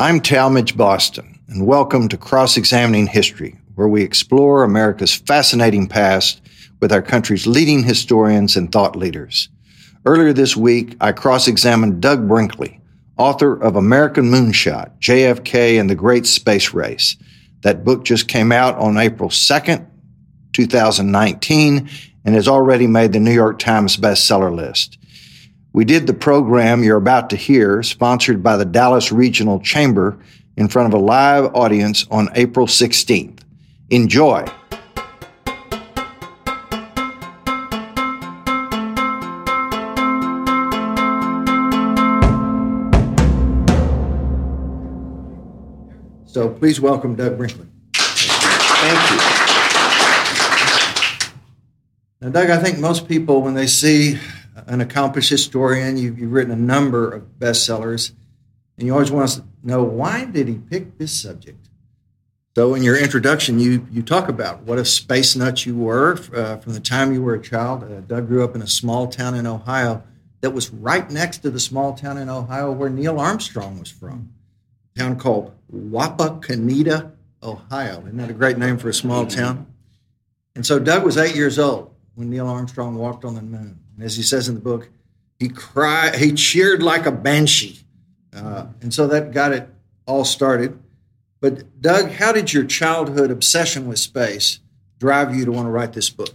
I'm Talmadge Boston, and welcome to Cross Examining History, where we explore America's fascinating past with our country's leading historians and thought leaders. Earlier this week, I cross examined Doug Brinkley, author of American Moonshot, JFK and the Great Space Race. That book just came out on April 2nd, 2019, and has already made the New York Times bestseller list. We did the program you're about to hear, sponsored by the Dallas Regional Chamber, in front of a live audience on April 16th. Enjoy. So please welcome Doug Brinkley. Thank you. Now, Doug, I think most people, when they see an accomplished historian, you've, you've written a number of bestsellers, and you always want to know why did he pick this subject? So, in your introduction, you, you talk about what a space nut you were uh, from the time you were a child. Uh, Doug grew up in a small town in Ohio that was right next to the small town in Ohio where Neil Armstrong was from, a town called Wapakoneta, Ohio. Isn't that a great name for a small town? And so Doug was eight years old when Neil Armstrong walked on the moon. And as he says in the book, he cried, he cheered like a banshee. Uh, and so that got it all started. But Doug, how did your childhood obsession with space drive you to want to write this book?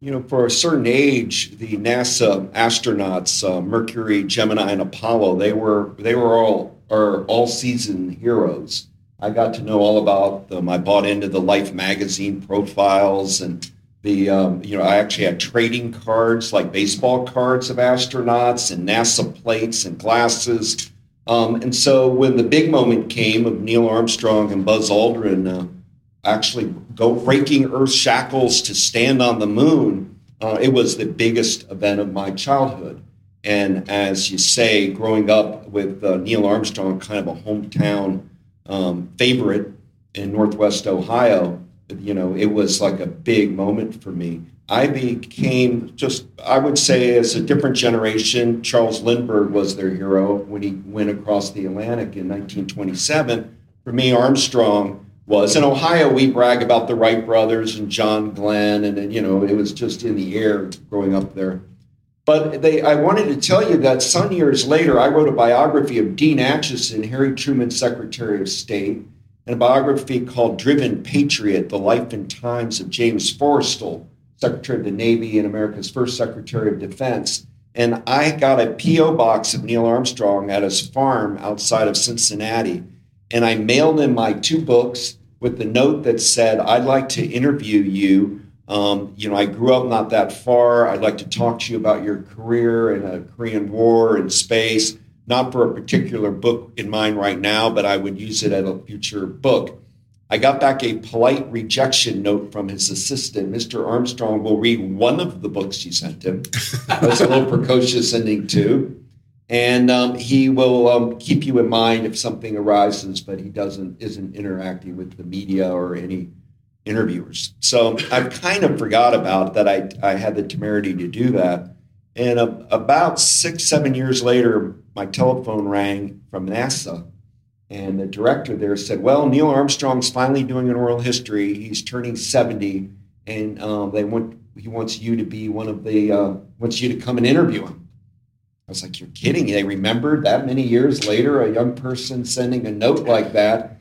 You know, for a certain age, the NASA astronauts, uh, Mercury, Gemini, and Apollo, they were they were all are all season heroes. I got to know all about them. I bought into the Life magazine profiles and the um, you know I actually had trading cards like baseball cards of astronauts and NASA plates and glasses. Um, and so when the big moment came of Neil Armstrong and Buzz Aldrin uh, actually go breaking Earth's shackles to stand on the moon, uh, it was the biggest event of my childhood. And as you say, growing up with uh, Neil Armstrong, kind of a hometown um, favorite in Northwest Ohio, you know, it was like a big moment for me. I became just, I would say, as a different generation. Charles Lindbergh was their hero when he went across the Atlantic in 1927. For me, Armstrong was. In Ohio, we brag about the Wright brothers and John Glenn, and, you know, it was just in the air growing up there. But they, I wanted to tell you that some years later, I wrote a biography of Dean Acheson, Harry Truman's Secretary of State and a biography called Driven Patriot The Life and Times of James Forrestal, Secretary of the Navy and America's first Secretary of Defense. And I got a P.O. box of Neil Armstrong at his farm outside of Cincinnati. And I mailed him my two books with the note that said, I'd like to interview you. Um, you know, I grew up not that far. I'd like to talk to you about your career in a Korean War and space not for a particular book in mind right now, but I would use it at a future book. I got back a polite rejection note from his assistant. Mr. Armstrong will read one of the books you sent him. I was a little precocious ending too. And um, he will um, keep you in mind if something arises, but he doesn't isn't interacting with the media or any interviewers. So I've kind of forgot about that. I I had the temerity to do that. And uh, about six seven years later, my telephone rang from NASA, and the director there said, "Well, Neil Armstrong's finally doing an oral history. He's turning 70, and um, they want he wants you to be one of the uh, wants you to come and interview him." I was like, "You're kidding!" They remembered that many years later a young person sending a note like that.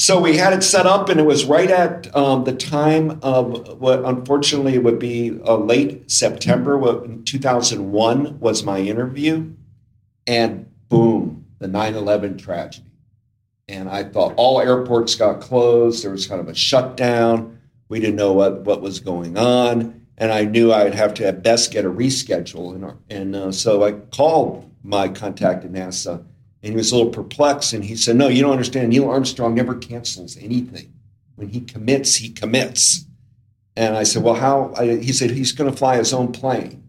So we had it set up, and it was right at um, the time of what unfortunately would be uh, late September. What 2001 was my interview and boom, the 9 11 tragedy. And I thought all airports got closed. There was kind of a shutdown. We didn't know what, what was going on. And I knew I'd have to at best get a reschedule. And, and uh, so I called my contact at NASA, and he was a little perplexed. And he said, No, you don't understand. Neil Armstrong never cancels anything. When he commits, he commits. And I said, Well, how? I, he said, He's going to fly his own plane.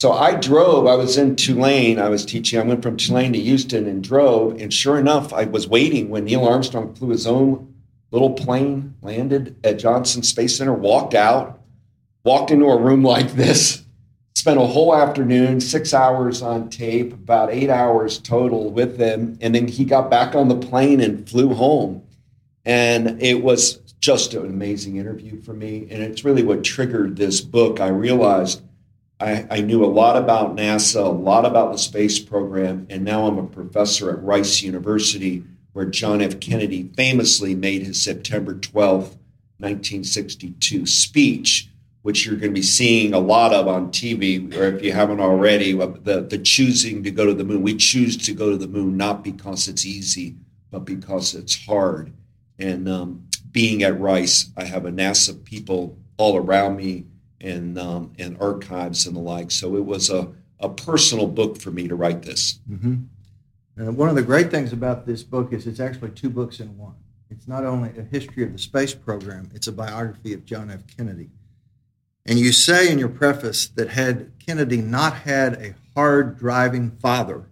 So I drove. I was in Tulane. I was teaching. I went from Tulane to Houston and drove. And sure enough, I was waiting when Neil Armstrong flew his own little plane, landed at Johnson Space Center, walked out, walked into a room like this, spent a whole afternoon, six hours on tape, about eight hours total with them. And then he got back on the plane and flew home. And it was just an amazing interview for me. And it's really what triggered this book. I realized I, I, knew a lot about NASA, a lot about the space program, and now I'm a professor at Rice University, where John F. Kennedy famously made his September 12, 1962 speech, which you're going to be seeing a lot of on TV, or if you haven't already, the, the choosing to go to the moon. We choose to go to the moon not because it's easy, but because it's hard. And um, being at Rice, I have a NASA people all around me and um, and archives and the like. So it was a, a personal book for me to write this. Mm-hmm. And one of the great things about this book is it's actually two books in one. It's not only a history of the space program, it's a biography of John F. Kennedy. And you say in your preface that had Kennedy not had a hard driving father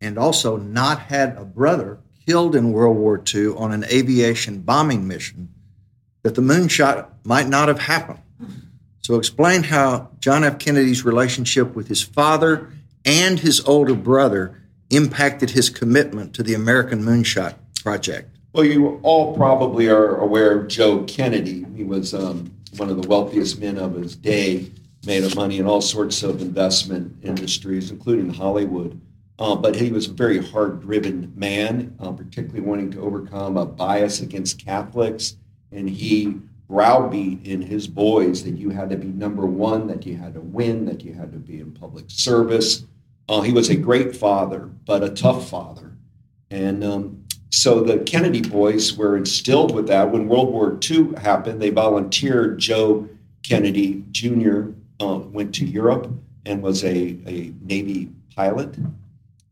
and also not had a brother killed in World War II on an aviation bombing mission, that the moonshot might not have happened. So, explain how John F. Kennedy's relationship with his father and his older brother impacted his commitment to the American Moonshot Project. Well, you all probably are aware of Joe Kennedy. He was um, one of the wealthiest men of his day, made of money in all sorts of investment industries, including Hollywood. Uh, but he was a very hard driven man, uh, particularly wanting to overcome a bias against Catholics. And he browbeat in his boys that you had to be number one, that you had to win, that you had to be in public service. Uh, he was a great father, but a tough father. And um, so the Kennedy boys were instilled with that. When World War II happened, they volunteered. Joe Kennedy Jr. Uh, went to Europe and was a, a Navy pilot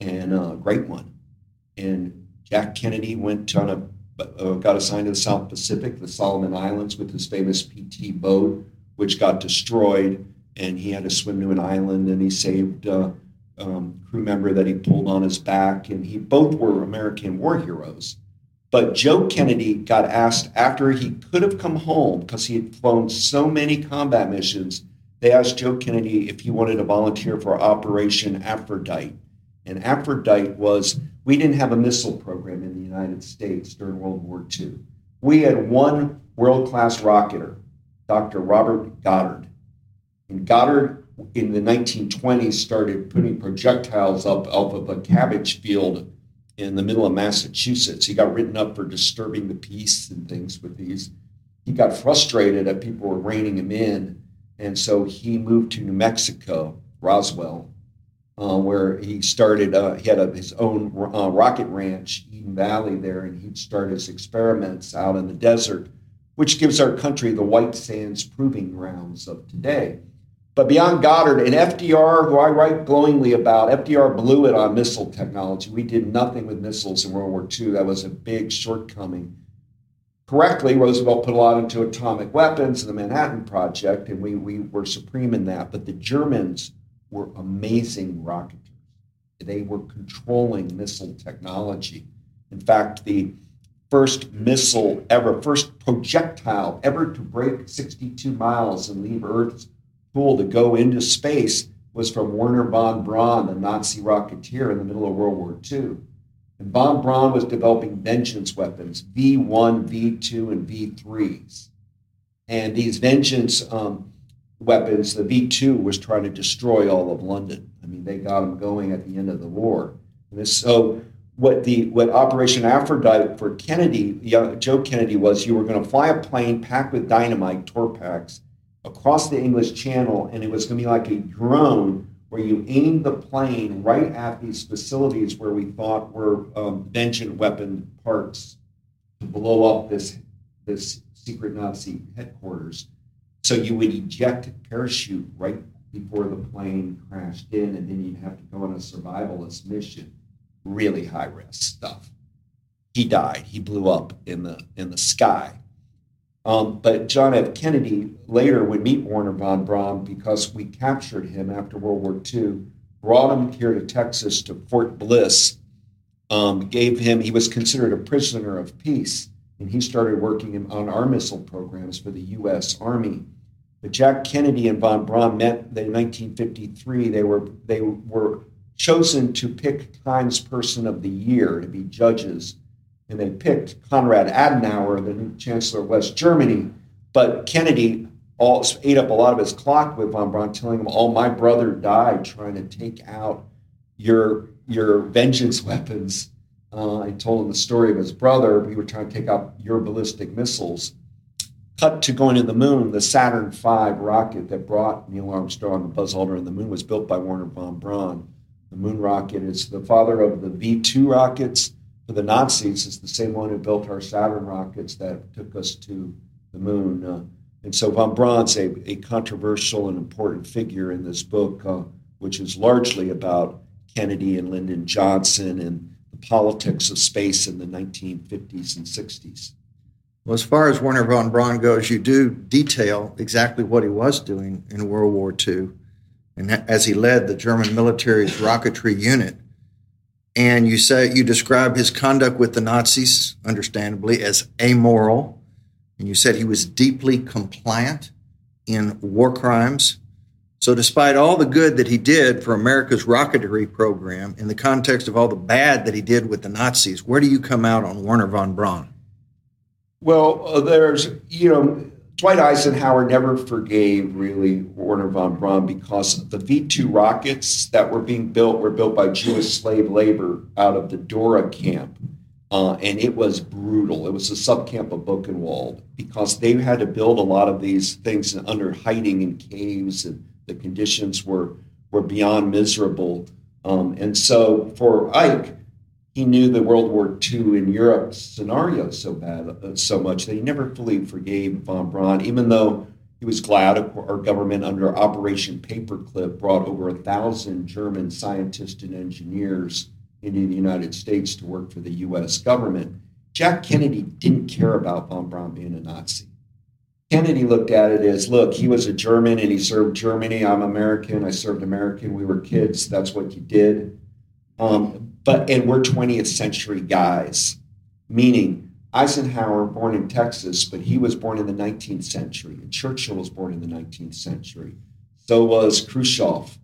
and a great one. And Jack Kennedy went on a uh, got assigned to the South Pacific, the Solomon Islands, with his famous PT boat, which got destroyed, and he had to swim to an island, and he saved a uh, um, crew member that he pulled on his back, and he both were American war heroes. But Joe Kennedy got asked after he could have come home because he had flown so many combat missions. They asked Joe Kennedy if he wanted to volunteer for Operation Aphrodite. And Aphrodite was we didn't have a missile program in the United States during World War II. We had one world class rocketer, Dr. Robert Goddard. And Goddard in the 1920s started putting projectiles up off of a cabbage field in the middle of Massachusetts. He got written up for disturbing the peace and things with these. He got frustrated that people were reining him in. And so he moved to New Mexico, Roswell, uh, where he started. Uh, he had a, his own uh, rocket ranch, Eden Valley, there, and he'd start his experiments out in the desert, which gives our country the white sands proving grounds of today. But beyond Goddard and FDR, who I write glowingly about, FDR blew it on missile technology. We did nothing with missiles in World War II. That was a big shortcoming. Correctly, Roosevelt put a lot into atomic weapons and the Manhattan Project, and we, we were supreme in that. But the Germans were amazing rocketers. They were controlling missile technology. In fact, the first missile ever, first projectile ever to break 62 miles and leave Earth's pool to go into space was from Wernher von Braun, the Nazi rocketeer in the middle of World War II. And von Braun was developing vengeance weapons, V1, V2, and V3s. And these vengeance um, weapons, the V 2 was trying to destroy all of London. I mean, they got them going at the end of the war. And so, what the what Operation Aphrodite for Kennedy, Joe Kennedy, was you were going to fly a plane packed with dynamite, Torpex, across the English Channel, and it was going to be like a drone where you aimed the plane right at these facilities where we thought were um, vengeance weapon parts to blow up this this secret Nazi headquarters. So you would eject a parachute right before the plane crashed in, and then you'd have to go on a survivalist mission. Really high risk stuff. He died. He blew up in the in the sky. Um, but John F. Kennedy later would meet Wernher von Braun because we captured him after World War II, brought him here to Texas to Fort Bliss, um, gave him, he was considered a prisoner of peace, and he started working on our missile programs for the U.S. Army Jack Kennedy and von Braun met in 1953. They were they were chosen to pick Times Person of the Year to be judges, and they picked Konrad Adenauer, the new Chancellor of West Germany. But Kennedy all, ate up a lot of his clock with von Braun, telling him, "Oh, my brother died trying to take out your your vengeance weapons." Uh, I told him the story of his brother. We were trying to take out your ballistic missiles. Cut to going to the moon. The Saturn V rocket that brought Neil Armstrong and Buzz Aldrin to the moon was built by Wernher von Braun. The moon rocket is the father of the V 2 rockets for the Nazis. It's the same one who built our Saturn rockets that took us to the moon. Uh, and so von Braun's a, a controversial and important figure in this book, uh, which is largely about Kennedy and Lyndon Johnson and the politics of space in the 1950s and 60s. Well, as far as Wernher von Braun goes, you do detail exactly what he was doing in World War II, and as he led the German military's rocketry unit. And you say you describe his conduct with the Nazis, understandably, as amoral. And you said he was deeply compliant in war crimes so, despite all the good that he did for America's rocketry program, in the context of all the bad that he did with the Nazis, where do you come out on Wernher von Braun? Well, uh, there's, you know, Dwight Eisenhower never forgave really Wernher von Braun because the V 2 rockets that were being built were built by Jewish slave labor out of the Dora camp. Uh, and it was brutal. It was a subcamp of Buchenwald because they had to build a lot of these things under hiding in caves and the conditions were were beyond miserable. Um, and so for Ike, he knew the World War II in Europe scenario so bad, uh, so much that he never fully forgave von Braun, even though he was glad our government under Operation Paperclip brought over a thousand German scientists and engineers into the United States to work for the U.S. government. Jack Kennedy didn't care about von Braun being a Nazi. Kennedy looked at it as look, he was a German and he served Germany. I'm American. I served American. We were kids. That's what you did. Um, but, and we're 20th century guys, meaning Eisenhower, born in Texas, but he was born in the 19th century. And Churchill was born in the 19th century. So was Khrushchev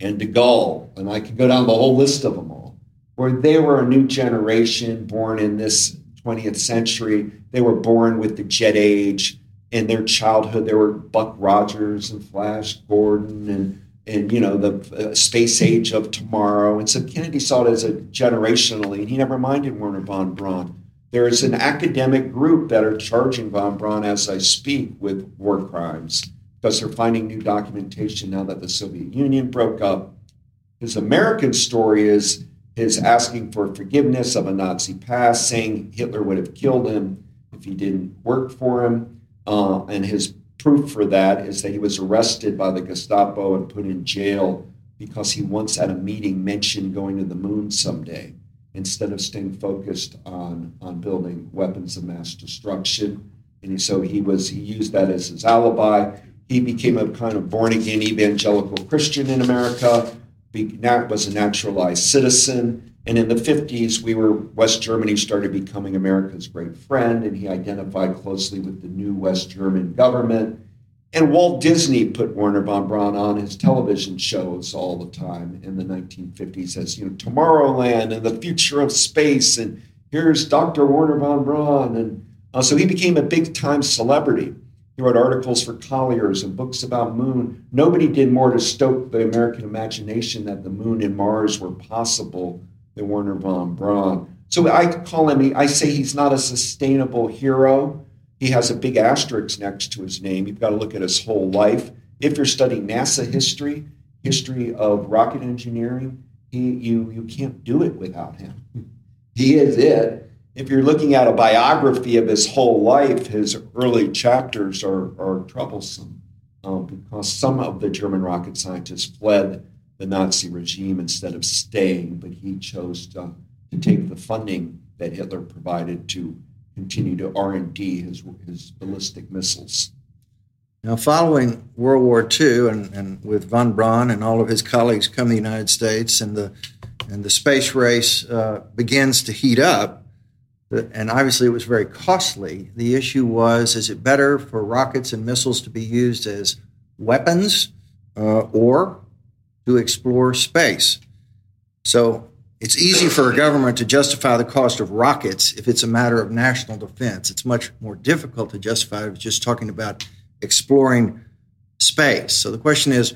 and de Gaulle. And I could go down the whole list of them all, where they were a new generation born in this 20th century. They were born with the jet age in their childhood there were Buck Rogers and Flash Gordon and and you know the uh, space age of tomorrow. And so Kennedy saw it as a generationally, and he never minded Wernher von Braun. There is an academic group that are charging von Braun as I speak with war crimes because they're finding new documentation now that the Soviet Union broke up. His American story is his asking for forgiveness of a Nazi past, saying Hitler would have killed him if he didn't work for him. Uh, and his proof for that is that he was arrested by the Gestapo and put in jail because he once at a meeting mentioned going to the moon someday instead of staying focused on, on building weapons of mass destruction. And so he was he used that as his alibi. He became a kind of born again evangelical Christian in America, be, was a naturalized citizen, and in the 50s, we were West Germany started becoming America's great friend, and he identified closely with the new West German government. And Walt Disney put Wernher von Braun on his television shows all the time in the 1950s as you know Tomorrowland and the future of space, and here's Dr. Wernher von Braun, and uh, so he became a big time celebrity. He wrote articles for Collier's and books about moon. Nobody did more to stoke the American imagination that the moon and Mars were possible than Wernher von Braun. So I call him, I say he's not a sustainable hero. He has a big asterisk next to his name. You've got to look at his whole life. If you're studying NASA history, history of rocket engineering, he, you, you can't do it without him. He is it. If you're looking at a biography of his whole life, his early chapters are, are troublesome um, because some of the German rocket scientists fled the Nazi regime instead of staying, but he chose to, to take the funding that Hitler provided to continue to R&D his, his ballistic missiles. Now, following World War II, and, and with von Braun and all of his colleagues come to the United States, and the and the space race uh, begins to heat up, and obviously it was very costly. The issue was: is it better for rockets and missiles to be used as weapons uh, or to explore space. So it's easy for a government to justify the cost of rockets if it's a matter of national defense. It's much more difficult to justify if it's just talking about exploring space. So the question is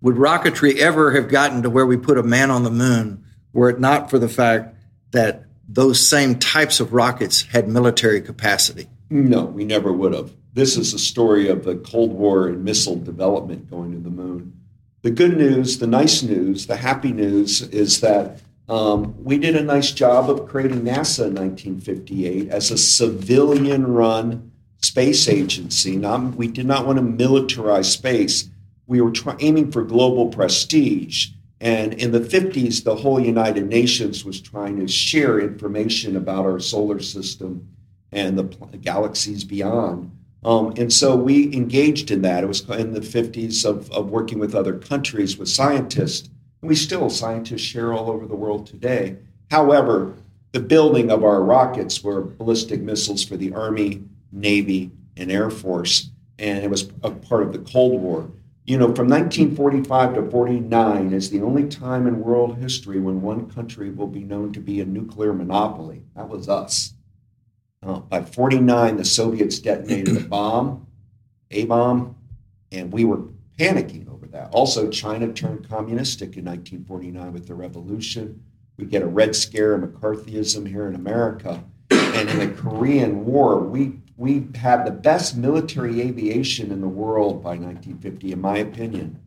would rocketry ever have gotten to where we put a man on the moon were it not for the fact that those same types of rockets had military capacity? No, we never would have. This is a story of the Cold War and missile development going to the moon. The good news, the nice news, the happy news is that um, we did a nice job of creating NASA in 1958 as a civilian run space agency. Not, we did not want to militarize space. We were aiming for global prestige. And in the 50s, the whole United Nations was trying to share information about our solar system and the galaxies beyond. Um, and so we engaged in that. It was in the 50s of, of working with other countries with scientists. And we still, scientists share all over the world today. However, the building of our rockets were ballistic missiles for the Army, Navy, and Air Force. And it was a part of the Cold War you know, from 1945 to 49 is the only time in world history when one country will be known to be a nuclear monopoly. That was us. Uh, by 49, the Soviets detonated a bomb, a bomb, and we were panicking over that. Also, China turned communistic in 1949 with the revolution. We get a Red Scare and McCarthyism here in America. And in the Korean War, we we had the best military aviation in the world by 1950, in my opinion.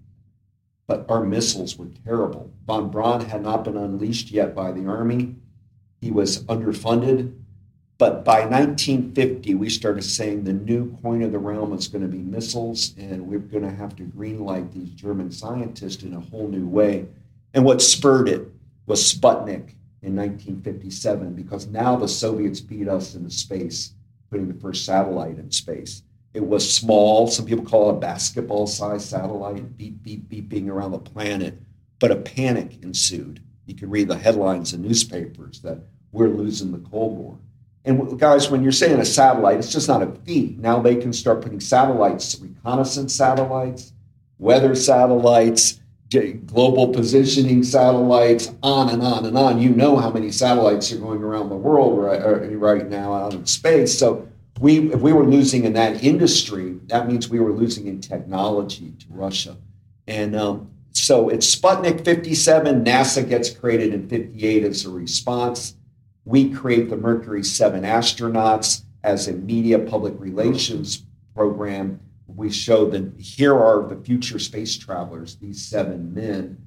But our missiles were terrible. Von Braun had not been unleashed yet by the Army. He was underfunded. But by 1950, we started saying the new coin of the realm is going to be missiles, and we're going to have to greenlight these German scientists in a whole new way. And what spurred it was Sputnik in 1957, because now the Soviets beat us into space putting the first satellite in space. It was small. Some people call it a basketball sized satellite, beep, beep, beeping around the planet. But a panic ensued. You can read the headlines in newspapers that we're losing the Cold War. And guys, when you're saying a satellite, it's just not a. Now they can start putting satellites, reconnaissance satellites, weather satellites, global positioning satellites, on and on and on. You know how many satellites are going around the world right, uh, right now out in space. So we, if we were losing in that industry, that means we were losing in technology to Russia. And um, so it's Sputnik 57. NASA gets created in 58 as a response. We create the Mercury 7 astronauts as a media public relations program we show that here are the future space travelers, these seven men.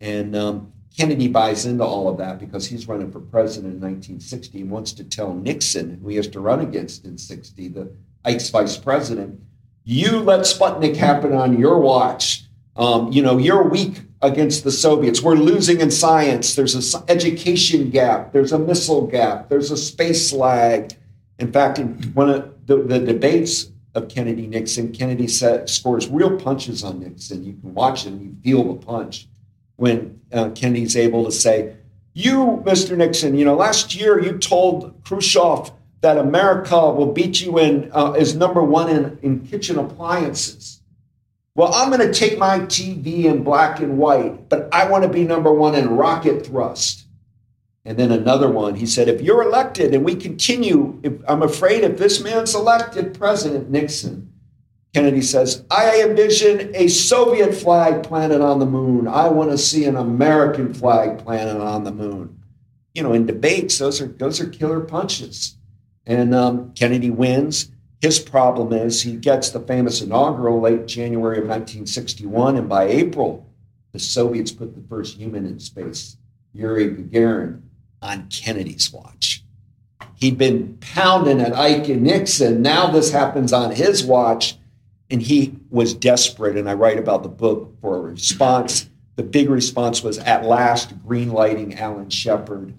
And um, Kennedy buys into all of that because he's running for president in 1960 and wants to tell Nixon, who he has to run against in 60, the Ike's vice president, you let Sputnik happen on your watch. Um, you know, you're weak against the Soviets. We're losing in science. There's an education gap. There's a missile gap. There's a space lag. In fact, in one of the, the debates of Kennedy Nixon. Kennedy set, scores real punches on Nixon. You can watch it and you feel the punch when uh, Kennedy's able to say, You, Mr. Nixon, you know, last year you told Khrushchev that America will beat you in, uh, is number one in, in kitchen appliances. Well, I'm going to take my TV in black and white, but I want to be number one in rocket thrust. And then another one, he said, if you're elected and we continue, if, I'm afraid if this man's elected, President Nixon, Kennedy says, I envision a Soviet flag planted on the moon. I want to see an American flag planted on the moon. You know, in debates, those are those are killer punches. And um, Kennedy wins. His problem is he gets the famous inaugural late January of 1961, and by April, the Soviets put the first human in space, Yuri Gagarin on Kennedy's watch. He'd been pounding at Ike and Nixon. Now this happens on his watch. And he was desperate. And I write about the book for a response. The big response was at last green lighting Alan Shepard,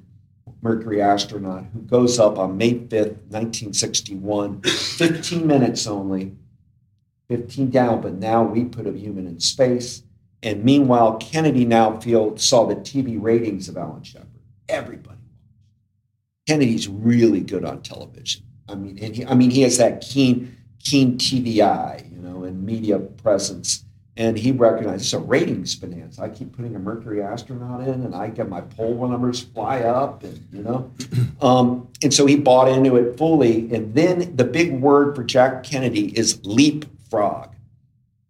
Mercury astronaut, who goes up on May 5th, 1961, 15 minutes only, 15 down, but now we put a human in space. And meanwhile, Kennedy now feel, saw the TV ratings of Alan Shepard everybody. Kennedy's really good on television. I mean, and he, I mean, he has that keen, keen TV eye, you know, and media presence. And he recognized it's a ratings bonanza. I keep putting a Mercury astronaut in, and I get my poll numbers fly up, and you know. Um, and so he bought into it fully. And then the big word for Jack Kennedy is leapfrog.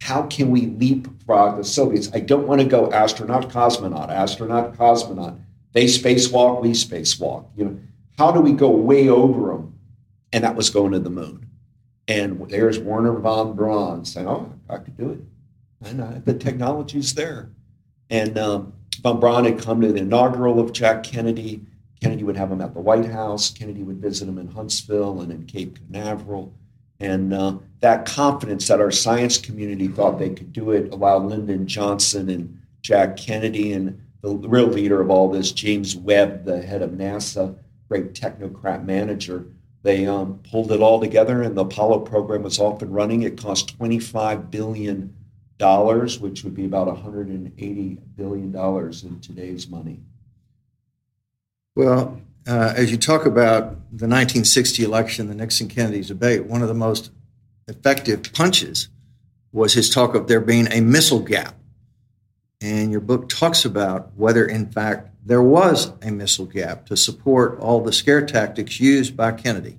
How can we leapfrog the Soviets? I don't want to go astronaut, cosmonaut, astronaut, cosmonaut. They spacewalk, we spacewalk. You know, how do we go way over them? And that was going to the moon. And there's Wernher von Braun saying, "Oh, I could do it." And uh, the technology's there. And um, von Braun had come to the inaugural of Jack Kennedy. Kennedy would have him at the White House. Kennedy would visit him in Huntsville and in Cape Canaveral. And uh, that confidence that our science community thought they could do it allowed Lyndon Johnson and Jack Kennedy and the real leader of all this, James Webb, the head of NASA, great technocrat manager, they um, pulled it all together and the Apollo program was off and running. It cost $25 billion dollars, which would be about 180 billion dollars in today's money. Well, uh, as you talk about the 1960 election, the Nixon Kennedy debate, one of the most effective punches was his talk of there being a missile gap. And your book talks about whether, in fact, there was a missile gap to support all the scare tactics used by Kennedy.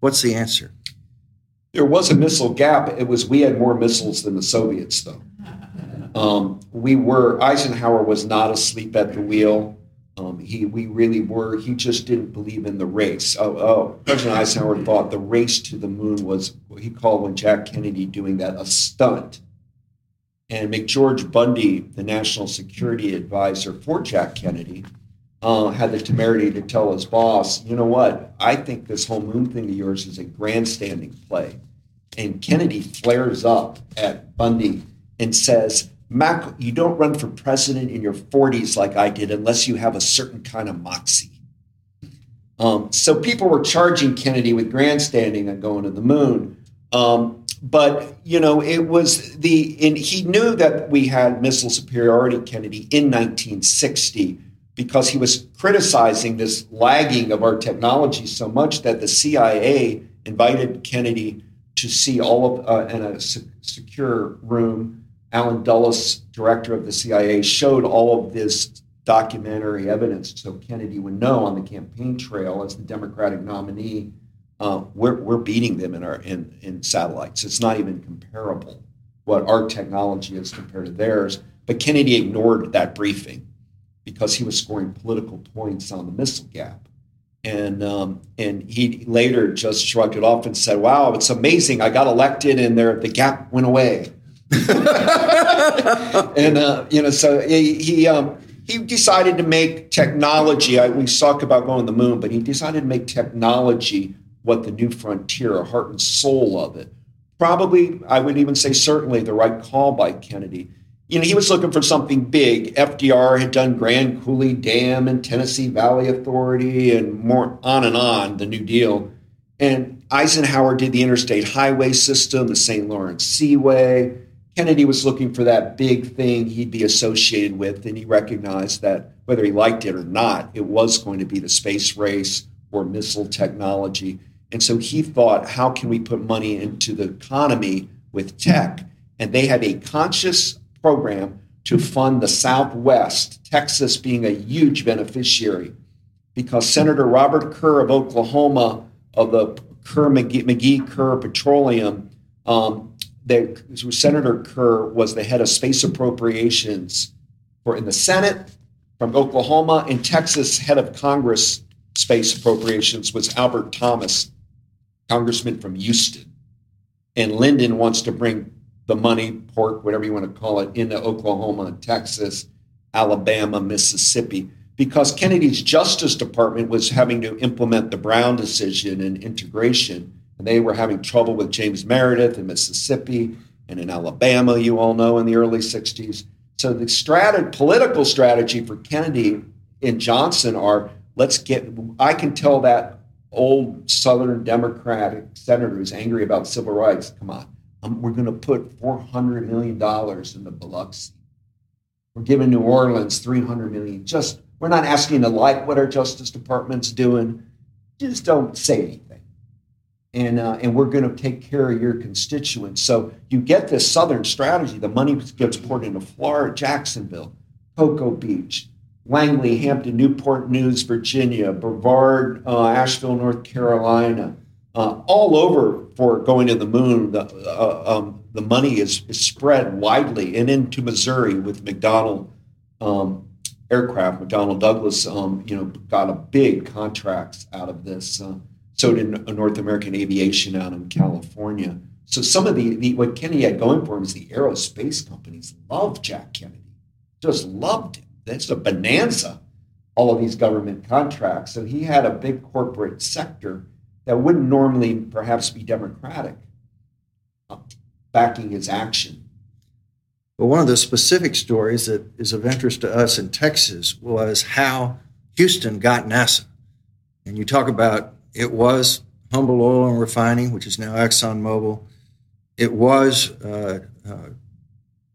What's the answer? There was a missile gap. It was we had more missiles than the Soviets, though. Um, we were Eisenhower was not asleep at the wheel. Um, he we really were. He just didn't believe in the race. Oh, oh, President Eisenhower thought the race to the moon was he called when Jack Kennedy doing that a stunt. And McGeorge Bundy, the national security advisor for Jack Kennedy, uh, had the temerity to tell his boss, you know what? I think this whole moon thing of yours is a grandstanding play. And Kennedy flares up at Bundy and says, Mac, you don't run for president in your 40s like I did unless you have a certain kind of moxie. Um, so people were charging Kennedy with grandstanding and going to the moon. Um, but you know, it was the and he knew that we had missile superiority, Kennedy, in 1960 because he was criticizing this lagging of our technology so much that the CIA invited Kennedy to see all of uh, in a secure room. Allen Dulles, director of the CIA, showed all of this documentary evidence so Kennedy would know on the campaign trail as the Democratic nominee, uh, we're, we're beating them in our in, in satellites. It's not even comparable what our technology is compared to theirs. But Kennedy ignored that briefing because he was scoring political points on the missile gap. And um, and he later just shrugged it off and said, "Wow, it's amazing! I got elected, and there the gap went away." and uh, you know, so he he, um, he decided to make technology. I, we talk about going to the moon, but he decided to make technology what the new frontier, a heart and soul of it. Probably, I would even say certainly the right call by Kennedy you know, he was looking for something big. FDR had done Grand Coulee Dam and Tennessee Valley Authority and more on and on, the New Deal. And Eisenhower did the interstate highway system, the St. Lawrence Seaway. Kennedy was looking for that big thing he'd be associated with, and he recognized that whether he liked it or not, it was going to be the space race or missile technology. And so he thought, how can we put money into the economy with tech? And they had a conscious program to fund the Southwest, Texas being a huge beneficiary, because Senator Robert Kerr of Oklahoma of the Kerr McGee, Kerr Petroleum, um, the, Senator Kerr was the head of space appropriations for in the Senate from Oklahoma. In Texas, head of Congress space appropriations was Albert Thomas, congressman from Houston. And Lyndon wants to bring the money, pork, whatever you want to call it, into Oklahoma, Texas, Alabama, Mississippi, because Kennedy's Justice Department was having to implement the Brown decision and integration. And they were having trouble with James Meredith in Mississippi and in Alabama, you all know, in the early 60s. So the strat- political strategy for Kennedy and Johnson are let's get, I can tell that old Southern Democratic senator who's angry about civil rights, come on, we're going to put $400 million in the Biloxi. We're giving New Orleans 300 million. Just, we're not asking to like what our Justice Department's doing. Just don't say anything. and uh, and we're going to take care of your constituents. So you get this Southern strategy. The money gets poured into Florida, Jacksonville, Cocoa Beach, Langley, Hampton, Newport News, Virginia, Brevard, uh, Asheville, North Carolina, uh, all over for going to the moon. The, uh, um, the money is, is, spread widely and into Missouri with McDonnell um, aircraft. McDonnell Douglas, um, you know, got a big contracts out of this. Uh, so did North American Aviation out in California. So some of the, the what Kennedy had going for him is the aerospace companies loved Jack Kennedy, just loved him that's a bonanza, all of these government contracts. So he had a big corporate sector that wouldn't normally perhaps be democratic uh, backing his action. But one of the specific stories that is of interest to us in Texas was how Houston got NASA. And you talk about it was Humble Oil and Refining, which is now ExxonMobil. It was uh, uh,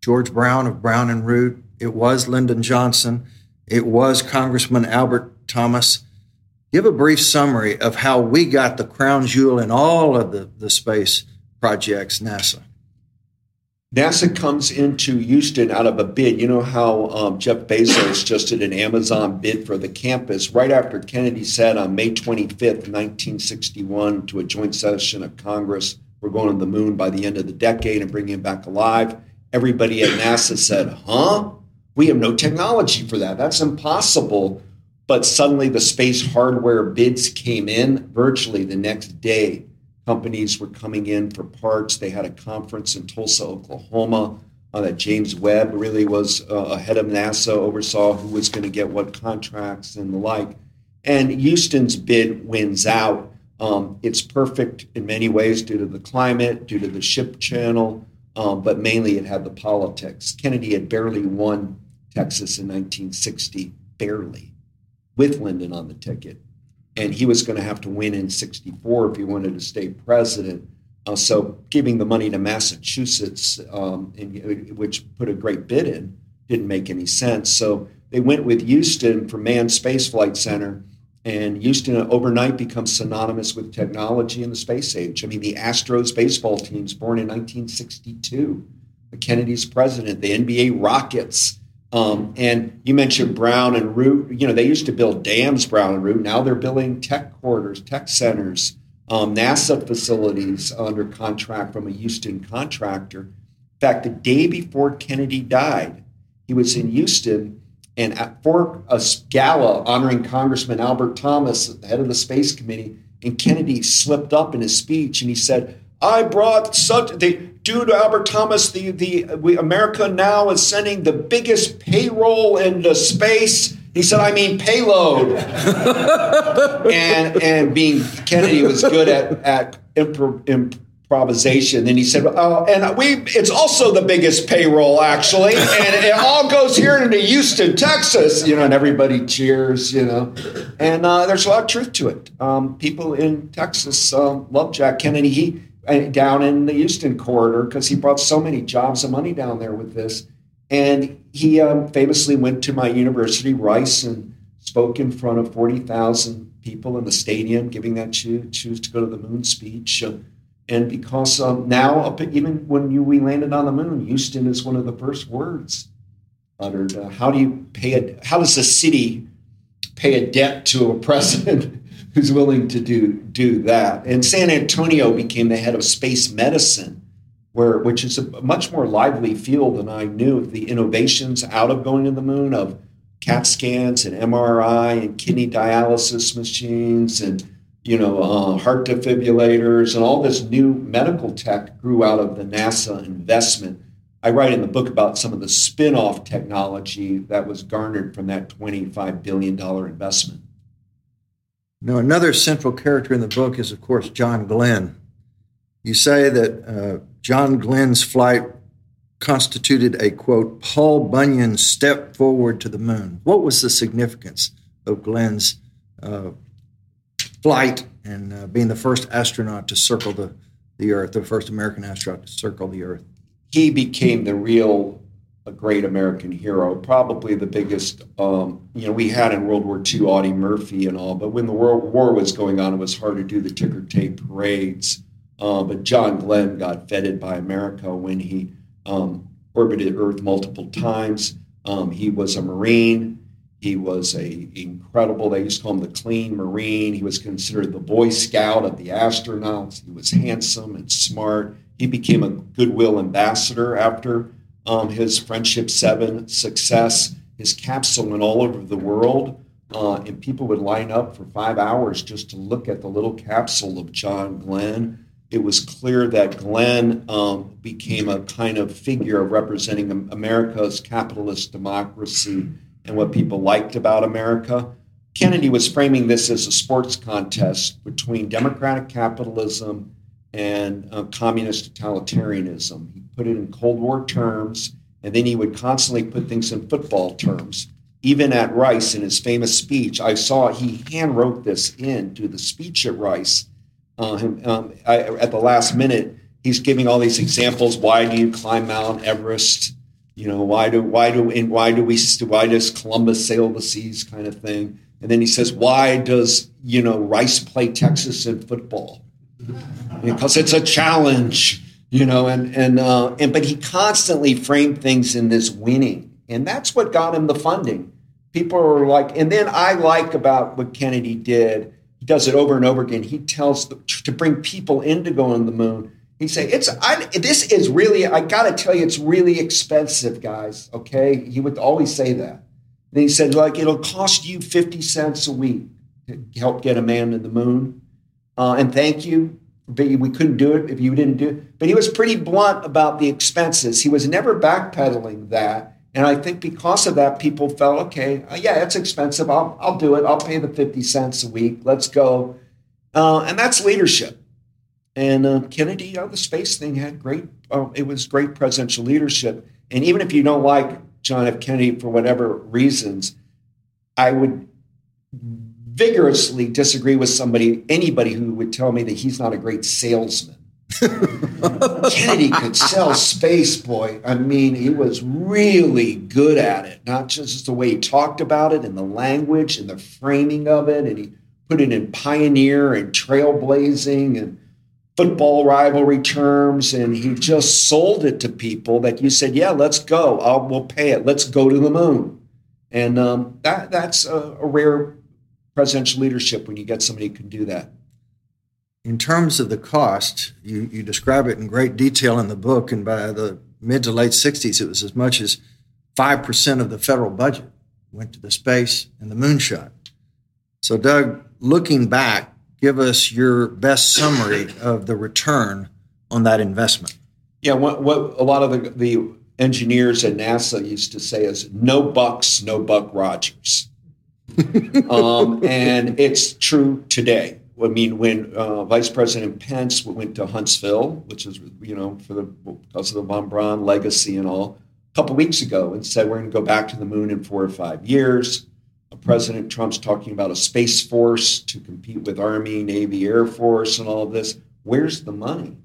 George Brown of Brown and Root. It was Lyndon Johnson. It was Congressman Albert Thomas. Give a brief summary of how we got the crown jewel in all of the, the space projects, NASA. NASA comes into Houston out of a bid. You know how um, Jeff Bezos just did an Amazon bid for the campus right after Kennedy said on May 25th, 1961, to a joint session of Congress, we're going to the moon by the end of the decade and bringing it back alive. Everybody at NASA said, huh? We have no technology for that. That's impossible. But suddenly the space hardware bids came in virtually the next day. Companies were coming in for parts. They had a conference in Tulsa, Oklahoma. Uh, that James Webb really was uh, ahead of NASA, oversaw who was going to get what contracts and the like. And Houston's bid wins out. Um, it's perfect in many ways due to the climate, due to the ship channel, um, but mainly it had the politics. Kennedy had barely won Texas in 1960, barely, with Lyndon on the ticket. And he was going to have to win in 64 if he wanted to stay president. Uh, so giving the money to Massachusetts, um, in, which put a great bid in, didn't make any sense. So they went with Houston for Manned Space Flight Center. And Houston overnight becomes synonymous with technology in the space age. I mean, the Astros baseball teams born in 1962, the Kennedy's president, the NBA Rockets, um, and you mentioned Brown and Root. You know, they used to build dams, Brown and Root. Now they're building tech quarters, tech centers, um, NASA facilities under contract from a Houston contractor. In fact, the day before Kennedy died, he was in Houston and at, for a gala honoring Congressman Albert Thomas, the head of the Space Committee. And Kennedy slipped up in his speech and he said, I brought such the due to Albert Thomas, the the we, America now is sending the biggest payroll into space. He said, "I mean payload," and and being Kennedy was good at at improvisation. Then he said, "Oh, and we it's also the biggest payroll actually, and it all goes here into Houston, Texas." You know, and everybody cheers. You know, and uh, there's a lot of truth to it. Um, people in Texas um, love Jack Kennedy. He down in the Houston corridor because he brought so many jobs and money down there with this. And he um, famously went to my university, Rice, and spoke in front of 40,000 people in the stadium, giving that choose, choose to go to the moon speech. And because um, now, even when you, we landed on the moon, Houston is one of the first words uttered. Uh, how do you pay a, how does a city pay a debt to a president? Who's willing to do do that. And San Antonio became the head of space medicine, where which is a much more lively field than I knew. of The innovations out of going to the moon of CAT scans and MRI and kidney dialysis machines and you know uh, heart defibrillators and all this new medical tech grew out of the NASA investment. I write in the book about some of the spin-off technology that was garnered from that $25 billion investment. Now, another central character in the book is, of course, John Glenn. You say that uh, John Glenn's flight constituted a quote, Paul Bunyan step forward to the moon. What was the significance of Glenn's uh, flight and uh, being the first astronaut to circle the, the Earth, the first American astronaut to circle the Earth? He became the real a great American hero, probably the biggest. Um, you know, we had in World War II Audie Murphy and all, but when the World War was going on, it was hard to do the ticker tape parades. Uh, but John Glenn got feted by America when he um, orbited Earth multiple times. Um, he was a Marine. He was a incredible. They used to call him the Clean Marine. He was considered the Boy Scout of the astronauts. He was handsome and smart. He became a goodwill ambassador after um, his Friendship Seven success. His capsule went all over the world, uh, and people would line up for five hours just to look at the little capsule of John Glenn. It was clear that Glenn um, became a kind of figure representing America's capitalist democracy and what people liked about America. Kennedy was framing this as a sports contest between democratic capitalism and uh, communist totalitarianism. He put it in Cold War terms, and then he would constantly put things in football terms. Even at Rice, in his famous speech, I saw he hand wrote this into the speech at Rice. Uh, um, I, at the last minute, he's giving all these examples. Why do you climb Mount Everest? You know, why do why do and why do we why does Columbus sail the seas kind of thing? And then he says, why does you know Rice play Texas in football? Because it's a challenge, you know. And and uh, and but he constantly framed things in this winning, and that's what got him the funding. People are like, and then I like about what Kennedy did. He does it over and over again. He tells the, to bring people in to go on the moon He'd say, "It's I, this is really I got to tell you, it's really expensive, guys." Okay, he would always say that. And he said, "Like it'll cost you fifty cents a week to help get a man to the moon." Uh, and thank you, but we couldn't do it if you didn't do it. But he was pretty blunt about the expenses. He was never backpedaling that. And I think because of that, people felt, okay, uh, yeah, it's expensive. I'll, I'll do it. I'll pay the 50 cents a week. Let's go. Uh, and that's leadership. And uh, Kennedy on the space thing had great, uh, it was great presidential leadership. And even if you don't like John F. Kennedy for whatever reasons, I would vigorously disagree with somebody, anybody who would tell me that he's not a great salesman. Kennedy could sell space, boy. I mean, he was really good at it, not just the way he talked about it and the language and the framing of it. And he put it in pioneer and trailblazing and football rivalry terms, and he just sold it to people that you said, "Yeah, let's go. I'll, we'll pay it. Let's go to the moon." And um, that that's a, a, rare presidential leadership when you get somebody who can do that. In terms of the cost, you, you describe it in great detail in the book, and by the mid to late '60s, it was as much as five percent of the federal budget went to the space and the moonshot. So, Doug, looking back, give us your best summary of the return on that investment. Yeah, what, what a lot of the, the engineers at NASA used to say is no bucks, no Buck Rogers. Um, and it's true today. I mean, when uh, Vice President Pence went to Huntsville, which is, you know, for the because of the von Braun legacy and all, a couple weeks ago, and said we're going to go back to the moon in four or five years. President Trump's talking about a space force to compete with Army, Navy, Air Force, and all of this. Where's the money?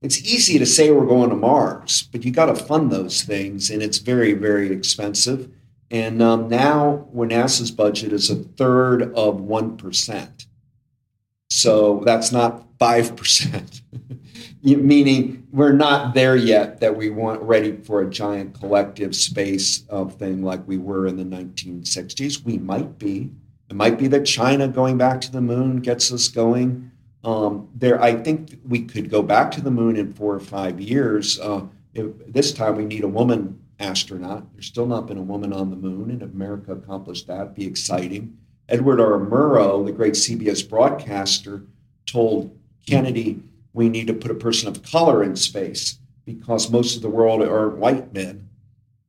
It's easy to say we're going to Mars, but you got to fund those things, and it's very, very expensive. And um, now, when NASA's budget is a third of 1%. So that's not 5%. meaning we're not there yet that we want ready for a giant collective space of thing like we were in the 1960s. We might be. It might be that China going back to the moon gets us going. Um, there, I think we could go back to the moon in four or five years. Uh, if, this time we need a woman astronaut. There's still not been a woman on the moon, and America accomplished that, be exciting. Edward R. Murrow, the great CBS broadcaster, told Kennedy we need to put a person of color in space because most of the world are white men.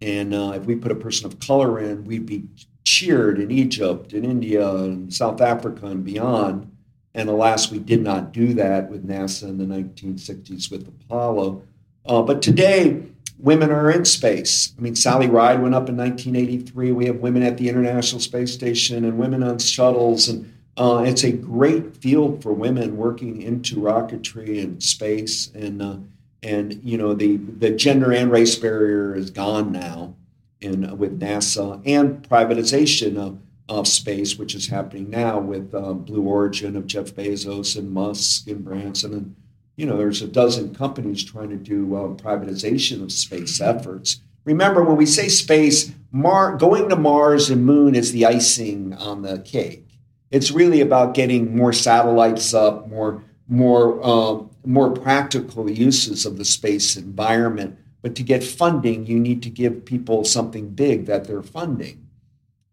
And uh, if we put a person of color in, we'd be cheered in Egypt, in India, and South Africa, and beyond. And alas, we did not do that with NASA in the 1960s with Apollo. Uh, but today, women are in space. I mean, Sally Ride went up in 1983. We have women at the International Space Station and women on shuttles. And uh, it's a great field for women working into rocketry and space, and uh, and you know the the gender and race barrier is gone now, in with NASA and privatization of, of space, which is happening now with um, Blue Origin of Jeff Bezos and Musk and Branson and you know there's a dozen companies trying to do um, privatization of space efforts. Remember, when we say space, Mar- going to Mars and Moon is the icing on the cake. It's really about getting more satellites up, more more um, more practical uses of the space environment. But to get funding, you need to give people something big that they're funding.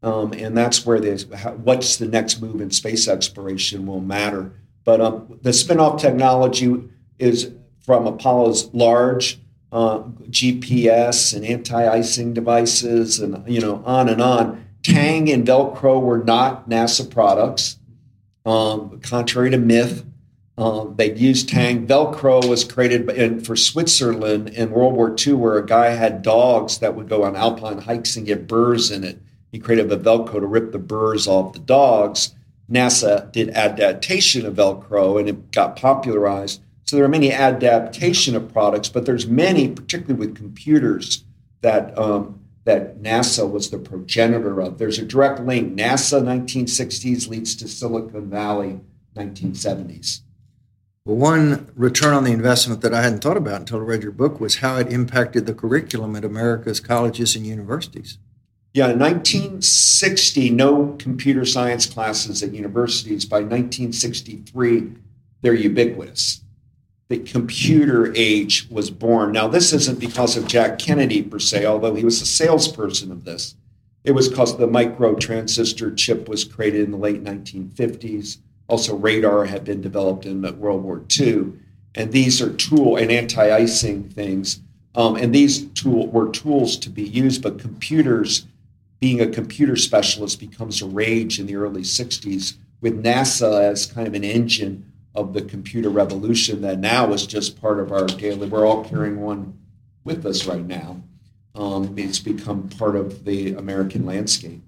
Um, and that's where there's what's the next move in space exploration will matter. But um, the spin-off technology is from Apollo's large uh, GPS and anti-icing devices, and you know on and on. Tang and Velcro were not NASA products, um, contrary to myth. Um, they used Tang. Velcro was created for Switzerland in World War II, where a guy had dogs that would go on alpine hikes and get burrs in it. He created a Velcro to rip the burrs off the dogs. NASA did adaptation of Velcro, and it got popularized. So there are many adaptation of products, but there's many, particularly with computers, that um, that NASA was the progenitor of. There's a direct link. NASA 1960s leads to Silicon Valley 1970s. Well, one return on the investment that I hadn't thought about until I read your book was how it impacted the curriculum at America's colleges and universities. Yeah, in 1960, no computer science classes at universities. By 1963, they're ubiquitous. The computer age was born. Now, this isn't because of Jack Kennedy per se, although he was a salesperson of this. It was because the micro transistor chip was created in the late 1950s also, radar had been developed in World War II, and these are tool and anti-icing things. Um, and these tool were tools to be used, but computers, being a computer specialist, becomes a rage in the early '60s with NASA as kind of an engine of the computer revolution that now is just part of our daily. We're all carrying one with us right now. Um, it's become part of the American landscape.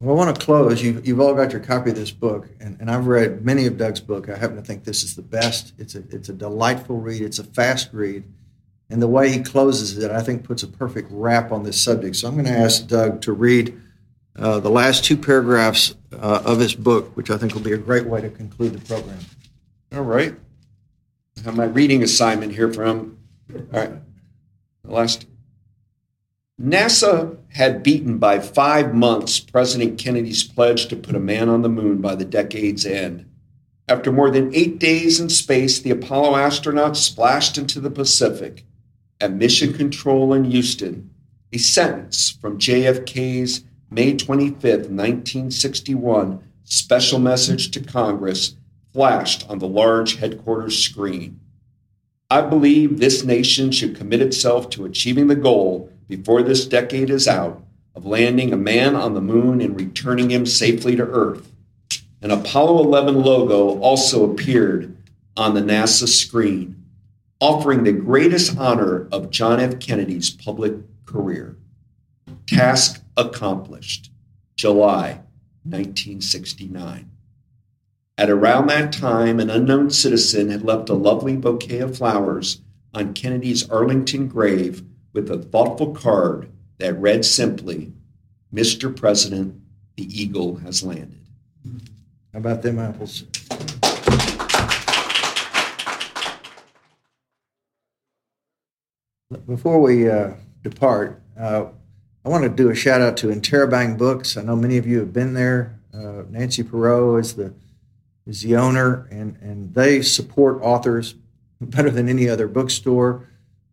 Well, I want to close. You, you've all got your copy of this book, and, and I've read many of Doug's book. I happen to think this is the best. It's a it's a delightful read. It's a fast read, and the way he closes it, I think, puts a perfect wrap on this subject. So I'm going to ask Doug to read uh, the last two paragraphs uh, of his book, which I think will be a great way to conclude the program. All right. I have my reading assignment here from. All right. The last NASA had beaten by five months President Kennedy's pledge to put a man on the moon by the decade's end. After more than eight days in space, the Apollo astronauts splashed into the Pacific. At Mission Control in Houston, a sentence from JFK's May 25, 1961 special message to Congress flashed on the large headquarters screen. I believe this nation should commit itself to achieving the goal before this decade is out of landing a man on the moon and returning him safely to Earth. An Apollo 11 logo also appeared on the NASA screen, offering the greatest honor of John F. Kennedy's public career. Task accomplished, July 1969. At around that time, an unknown citizen had left a lovely bouquet of flowers on Kennedy's Arlington grave with a thoughtful card that read simply, Mr. President, the Eagle has landed. How about them apples? Before we uh, depart, uh, I want to do a shout out to Interrobang Books. I know many of you have been there. Uh, Nancy Perot is the is the owner, and, and they support authors better than any other bookstore.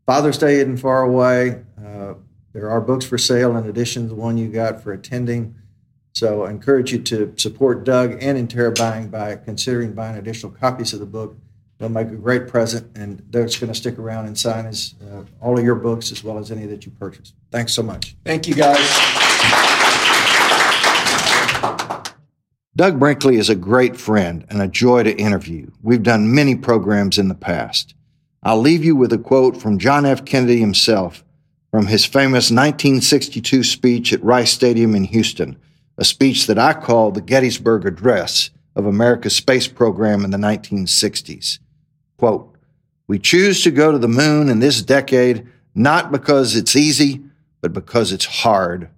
Father's Day isn't far away. Uh, there are books for sale in addition to the one you got for attending. So I encourage you to support Doug and Interrobang by considering buying additional copies of the book. They'll make a great present, and Doug's going to stick around and sign his, uh, all of your books as well as any that you purchase. Thanks so much. Thank you, guys. Doug Brinkley is a great friend and a joy to interview. We've done many programs in the past. I'll leave you with a quote from John F. Kennedy himself from his famous 1962 speech at Rice Stadium in Houston, a speech that I call the Gettysburg Address of America's space program in the 1960s. Quote, We choose to go to the moon in this decade not because it's easy, but because it's hard.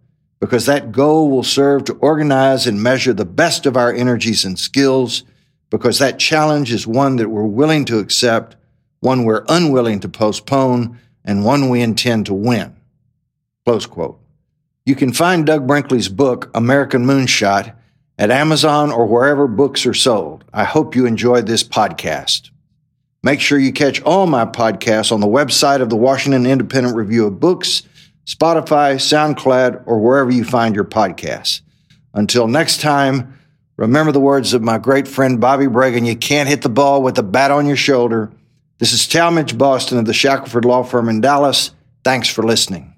Because that goal will serve to organize and measure the best of our energies and skills. Because that challenge is one that we're willing to accept, one we're unwilling to postpone, and one we intend to win. Close quote. You can find Doug Brinkley's book, American Moonshot, at Amazon or wherever books are sold. I hope you enjoyed this podcast. Make sure you catch all my podcasts on the website of the Washington Independent Review of Books, Spotify, SoundCloud, or wherever you find your podcasts. Until next time, remember the words of my great friend Bobby Bragan you can't hit the ball with a bat on your shoulder. This is Talmage Boston of the Shackelford Law Firm in Dallas. Thanks for listening.